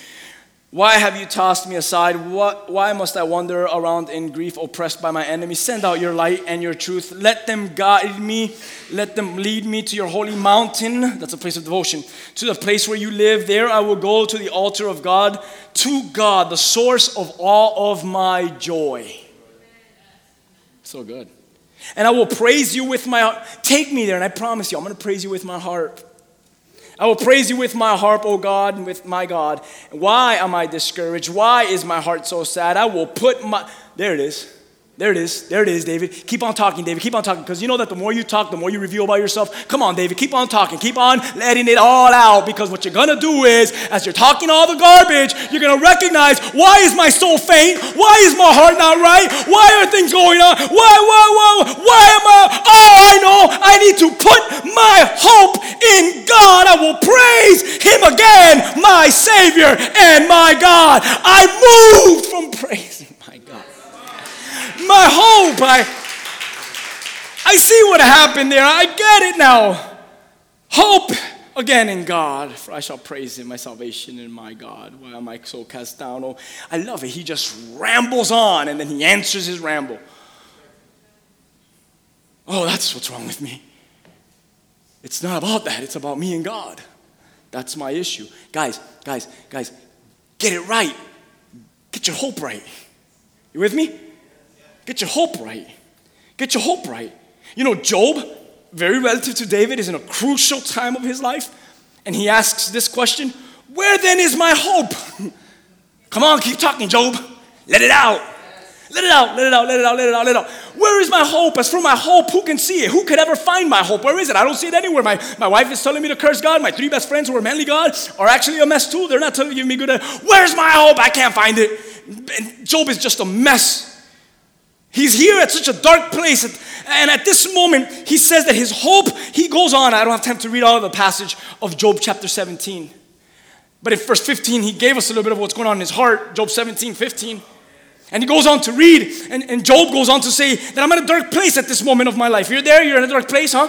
Why have you tossed me aside? What, why must I wander around in grief, oppressed by my enemies? Send out your light and your truth. Let them guide me. Let them lead me to your holy mountain. That's a place of devotion. To the place where you live. There I will go to the altar of God, to God, the source of all of my joy. So good. And I will praise you with my heart. Take me there, and I promise you, I'm going to praise you with my heart. I will praise you with my harp, O God, and with my God. Why am I discouraged? Why is my heart so sad? I will put my. There it is. There it is. There it is, David. Keep on talking, David. Keep on talking. Because you know that the more you talk, the more you reveal about yourself. Come on, David. Keep on talking. Keep on letting it all out. Because what you're going to do is, as you're talking all the garbage, you're going to recognize why is my soul faint? Why is my heart not right? Why are things going on? Why, why, why, why am I? Oh, I know. I need to put my hope in God. I will praise Him again, my Savior and my God. I moved from praising my hope. I, I see what happened there. I get it now. Hope again in God, for I shall praise him, my salvation and my God. Why am I so cast down? Oh, I love it. He just rambles on and then he answers his ramble. Oh, that's what's wrong with me. It's not about that, it's about me and God. That's my issue. Guys, guys, guys, get it right. Get your hope right. You with me? Get your hope right. Get your hope right. You know, Job, very relative to David, is in a crucial time of his life, and he asks this question Where then is my hope? Come on, keep talking, Job. Let it out. Let it out, let it out, let it out, let it out, let it out. Where is my hope? As for my hope, who can see it? Who could ever find my hope? Where is it? I don't see it anywhere. My, my wife is telling me to curse God. My three best friends who are manly God are actually a mess too. They're not telling me good. Uh, Where's my hope? I can't find it. And Job is just a mess. He's here at such a dark place. And at this moment, he says that his hope, he goes on. I don't have time to read all of the passage of Job chapter 17. But in verse 15, he gave us a little bit of what's going on in his heart. Job 17, 15. And he goes on to read, and, and Job goes on to say that I'm in a dark place at this moment of my life. You're there, you're in a dark place, huh?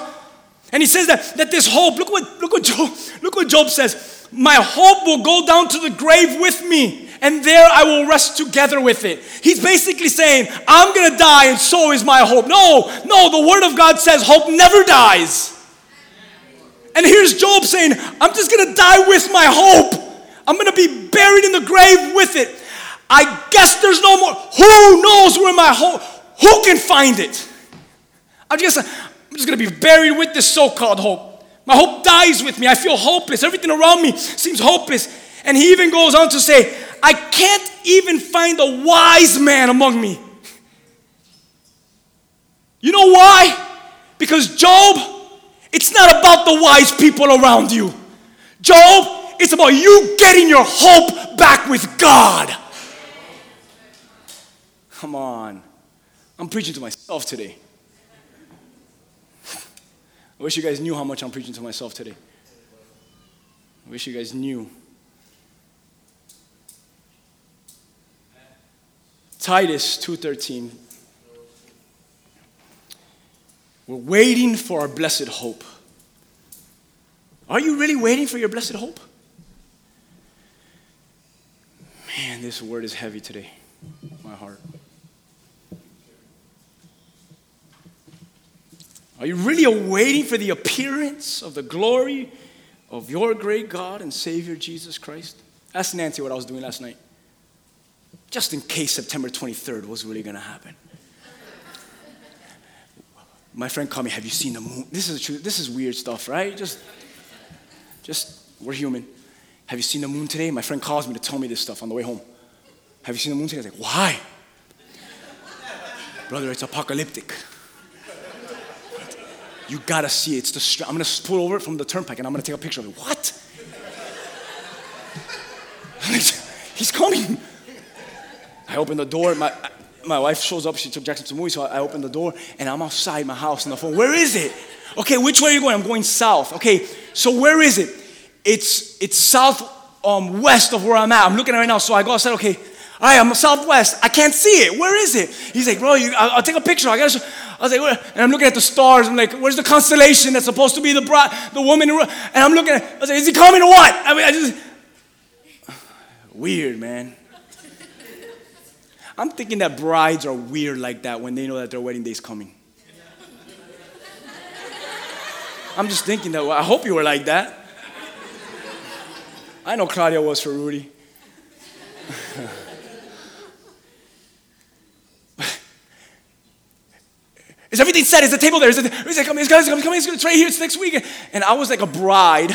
And he says that, that this hope, look what, look, what Job, look what Job says. My hope will go down to the grave with me, and there I will rest together with it. He's basically saying, I'm gonna die, and so is my hope. No, no, the word of God says hope never dies. And here's Job saying, I'm just gonna die with my hope. I'm gonna be buried in the grave with it. I guess there's no more. Who knows where my hope? Who can find it? I guess I'm just gonna be buried with this so-called hope. My hope dies with me. I feel hopeless. Everything around me seems hopeless. And he even goes on to say, I can't even find a wise man among me. You know why? Because Job, it's not about the wise people around you. Job, it's about you getting your hope back with God. Come on. I'm preaching to myself today. I wish you guys knew how much I'm preaching to myself today. I wish you guys knew. Titus 2:13 We're waiting for our blessed hope. Are you really waiting for your blessed hope? Man, this word is heavy today. My heart. Are you really awaiting for the appearance of the glory of your great God and Savior Jesus Christ? Ask Nancy what I was doing last night. Just in case September 23rd was really going to happen. My friend called me, Have you seen the moon? This is, true, this is weird stuff, right? Just, just, we're human. Have you seen the moon today? My friend calls me to tell me this stuff on the way home. Have you seen the moon today? I was like, Why? Brother, it's apocalyptic. You gotta see it. It's the str- I'm gonna pull over from the turnpike and I'm gonna take a picture of it. What? He's coming. I open the door. My, my wife shows up. She took Jackson to the movie, so I open the door and I'm outside my house on the phone. Where is it? Okay, which way are you going? I'm going south. Okay, so where is it? It's it's south um, west of where I'm at. I'm looking at right now. So I go outside. Okay, all right, I'm southwest. I can't see it. Where is it? He's like, bro, you, I'll, I'll, take a picture. I gotta. I was like, Where? and I'm looking at the stars. I'm like, where's the constellation that's supposed to be the bride, the woman? And I'm looking at. I was like, is he coming or what? I mean, I just weird, man. I'm thinking that brides are weird like that when they know that their wedding day's coming. I'm just thinking that. Well, I hope you were like that. I know Claudia was for Rudy. Is everything set? Is the table there? Is it? He's like, come, it's coming, coming, it's right here. It's next week. And I was like a bride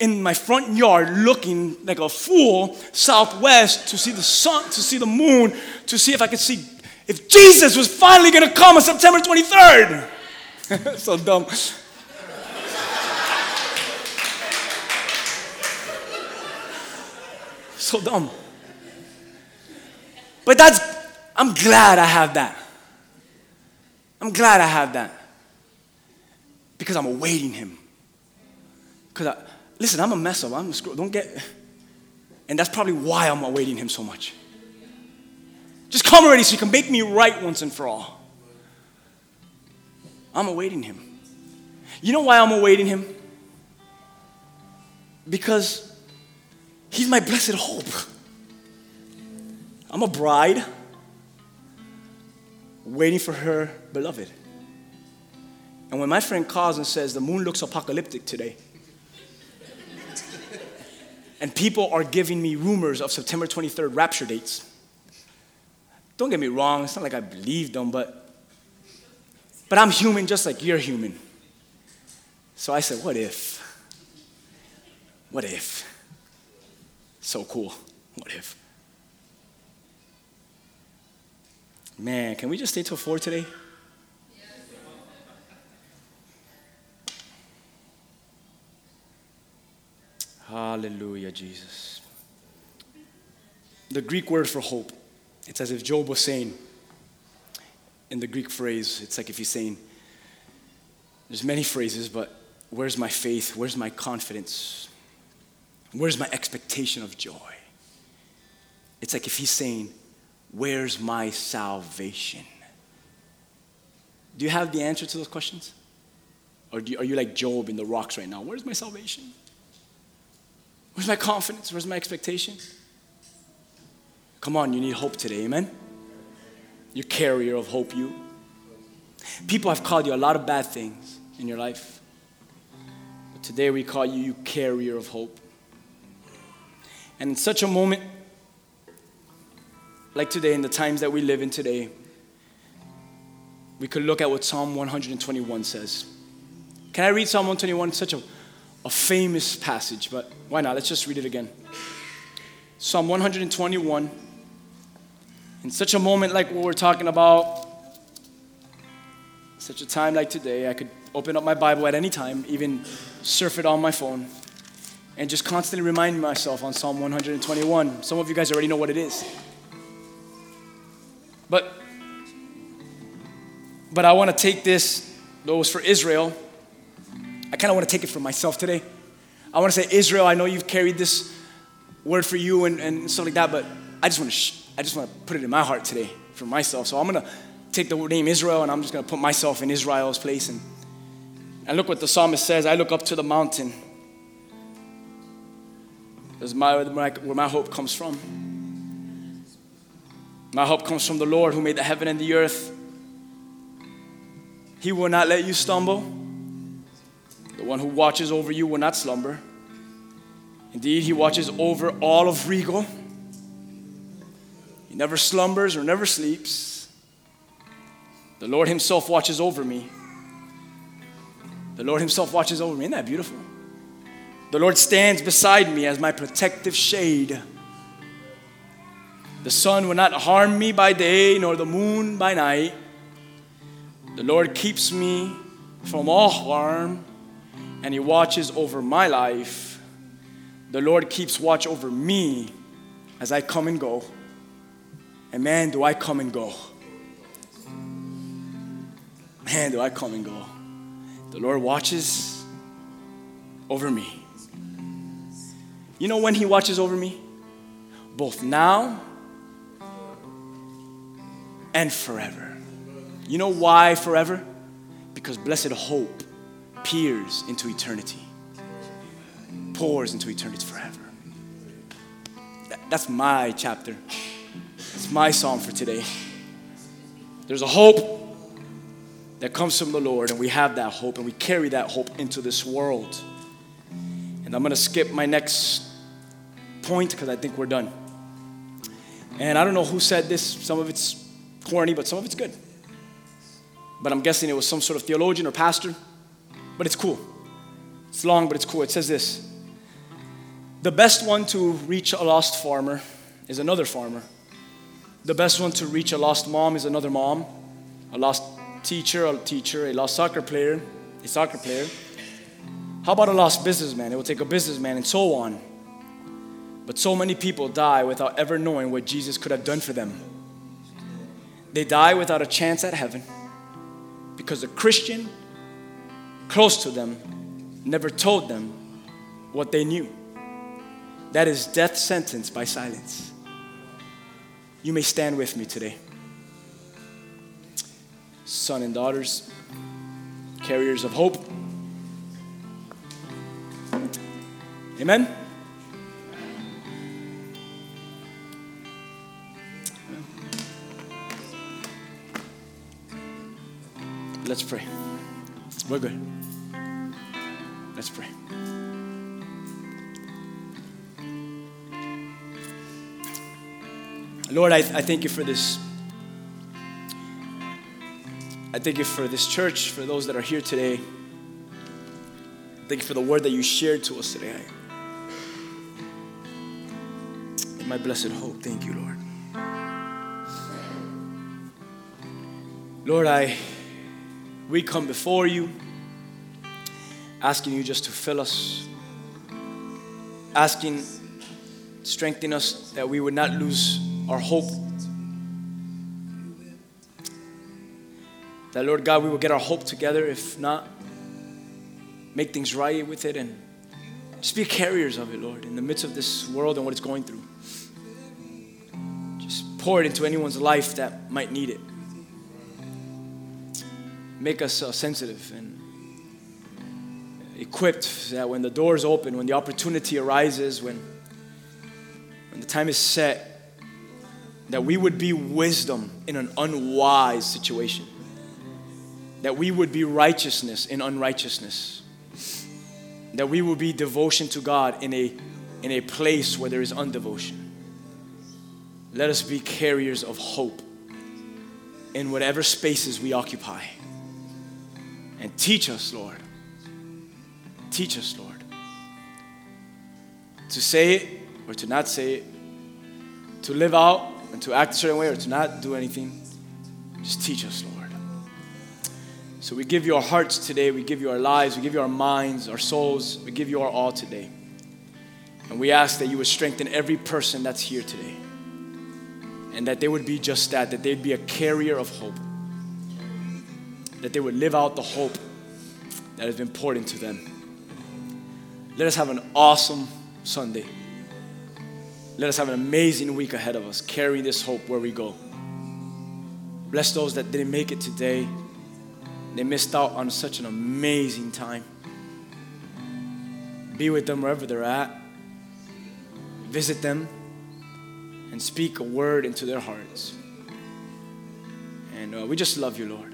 in my front yard looking like a fool southwest to see the sun, to see the moon, to see if I could see if Jesus was finally going to come on September 23rd. so dumb. so dumb. But that's, I'm glad I have that. I'm glad I have that because I'm awaiting Him. Because listen, I'm a mess up. I'm a screw. Don't get. And that's probably why I'm awaiting Him so much. Just come already so you can make me right once and for all. I'm awaiting Him. You know why I'm awaiting Him? Because He's my blessed hope. I'm a bride waiting for her beloved. And when my friend calls and says, The moon looks apocalyptic today, and people are giving me rumors of September 23rd rapture dates, don't get me wrong, it's not like I believe them, but, but I'm human just like you're human. So I said, What if? What if? So cool. What if? Man, can we just stay till four today? Hallelujah, Jesus. The Greek word for hope, it's as if Job was saying, in the Greek phrase, it's like if he's saying, there's many phrases, but where's my faith? Where's my confidence? Where's my expectation of joy? It's like if he's saying, Where's my salvation? Do you have the answer to those questions? Or you, are you like Job in the rocks right now? Where's my salvation? Where's my confidence? Where's my expectation? Come on, you need hope today, amen? You're carrier of hope, you. People have called you a lot of bad things in your life. But today we call you, you carrier of hope. And in such a moment, like today, in the times that we live in today, we could look at what Psalm 121 says. Can I read Psalm 121? It's such a, a famous passage, but why not? Let's just read it again. Psalm 121. In such a moment like what we're talking about, such a time like today, I could open up my Bible at any time, even surf it on my phone, and just constantly remind myself on Psalm 121. Some of you guys already know what it is. But but I want to take this, though it was for Israel, I kind of want to take it for myself today. I want to say, Israel, I know you've carried this word for you and, and stuff like that, but I just want to sh- I just want to put it in my heart today for myself. So I'm going to take the name Israel and I'm just going to put myself in Israel's place. And, and look what the psalmist says I look up to the mountain. That's my, where my hope comes from. My hope comes from the Lord who made the heaven and the earth. He will not let you stumble. One who watches over you will not slumber. Indeed, he watches over all of Regal. He never slumbers or never sleeps. The Lord himself watches over me. The Lord himself watches over me. Isn't that beautiful? The Lord stands beside me as my protective shade. The sun will not harm me by day, nor the moon by night. The Lord keeps me from all harm, and He watches over my life. The Lord keeps watch over me as I come and go. And man, do I come and go. Man, do I come and go. The Lord watches over me. You know when He watches over me? Both now and forever. You know why forever? Because blessed hope peers into eternity, pours into eternity forever. That's my chapter. It's my psalm for today. There's a hope that comes from the Lord, and we have that hope, and we carry that hope into this world. And I'm going to skip my next point because I think we're done. And I don't know who said this, some of it's corny, but some of it's good. But I'm guessing it was some sort of theologian or pastor, but it's cool. It's long, but it's cool. It says this The best one to reach a lost farmer is another farmer. The best one to reach a lost mom is another mom. A lost teacher, a teacher. A lost soccer player, a soccer player. How about a lost businessman? It will take a businessman and so on. But so many people die without ever knowing what Jesus could have done for them. They die without a chance at heaven because a Christian close to them never told them what they knew. That is death sentence by silence. You may stand with me today. Son and daughters, carriers of hope. Amen. Let's pray. We're good. Let's pray. Lord, I, I thank you for this. I thank you for this church, for those that are here today. Thank you for the word that you shared to us today. In My blessed hope. Thank you, Lord. Lord, I we come before you, asking you just to fill us, asking, strengthen us that we would not lose our hope. That, Lord God, we will get our hope together. If not, make things right with it and just be carriers of it, Lord, in the midst of this world and what it's going through. Just pour it into anyone's life that might need it make us uh, sensitive and equipped that when the doors open, when the opportunity arises, when, when the time is set, that we would be wisdom in an unwise situation, that we would be righteousness in unrighteousness, that we would be devotion to God in a, in a place where there is undevotion. Let us be carriers of hope in whatever spaces we occupy. And teach us, Lord. Teach us, Lord. To say it or to not say it, to live out and to act a certain way or to not do anything. Just teach us, Lord. So we give you our hearts today, we give you our lives, we give you our minds, our souls, we give you our all today. And we ask that you would strengthen every person that's here today. And that they would be just that, that they'd be a carrier of hope that they would live out the hope that has been poured into them. Let us have an awesome Sunday. Let us have an amazing week ahead of us, carrying this hope where we go. Bless those that didn't make it today. They missed out on such an amazing time. Be with them wherever they're at. Visit them and speak a word into their hearts. And uh, we just love you, Lord.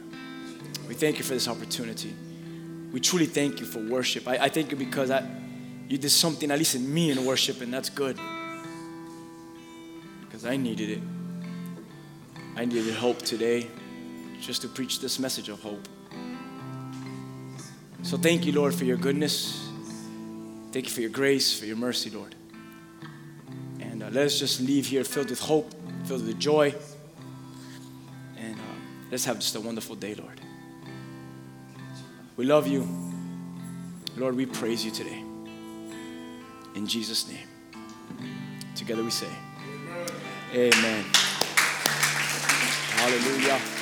We thank you for this opportunity. We truly thank you for worship. I, I thank you because I, you did something, at least in me, in worship, and that's good. Because I needed it. I needed hope today just to preach this message of hope. So thank you, Lord, for your goodness. Thank you for your grace, for your mercy, Lord. And uh, let us just leave here filled with hope, filled with joy. And uh, let's have just a wonderful day, Lord. We love you. Lord, we praise you today. In Jesus' name. Together we say, Amen. Hallelujah.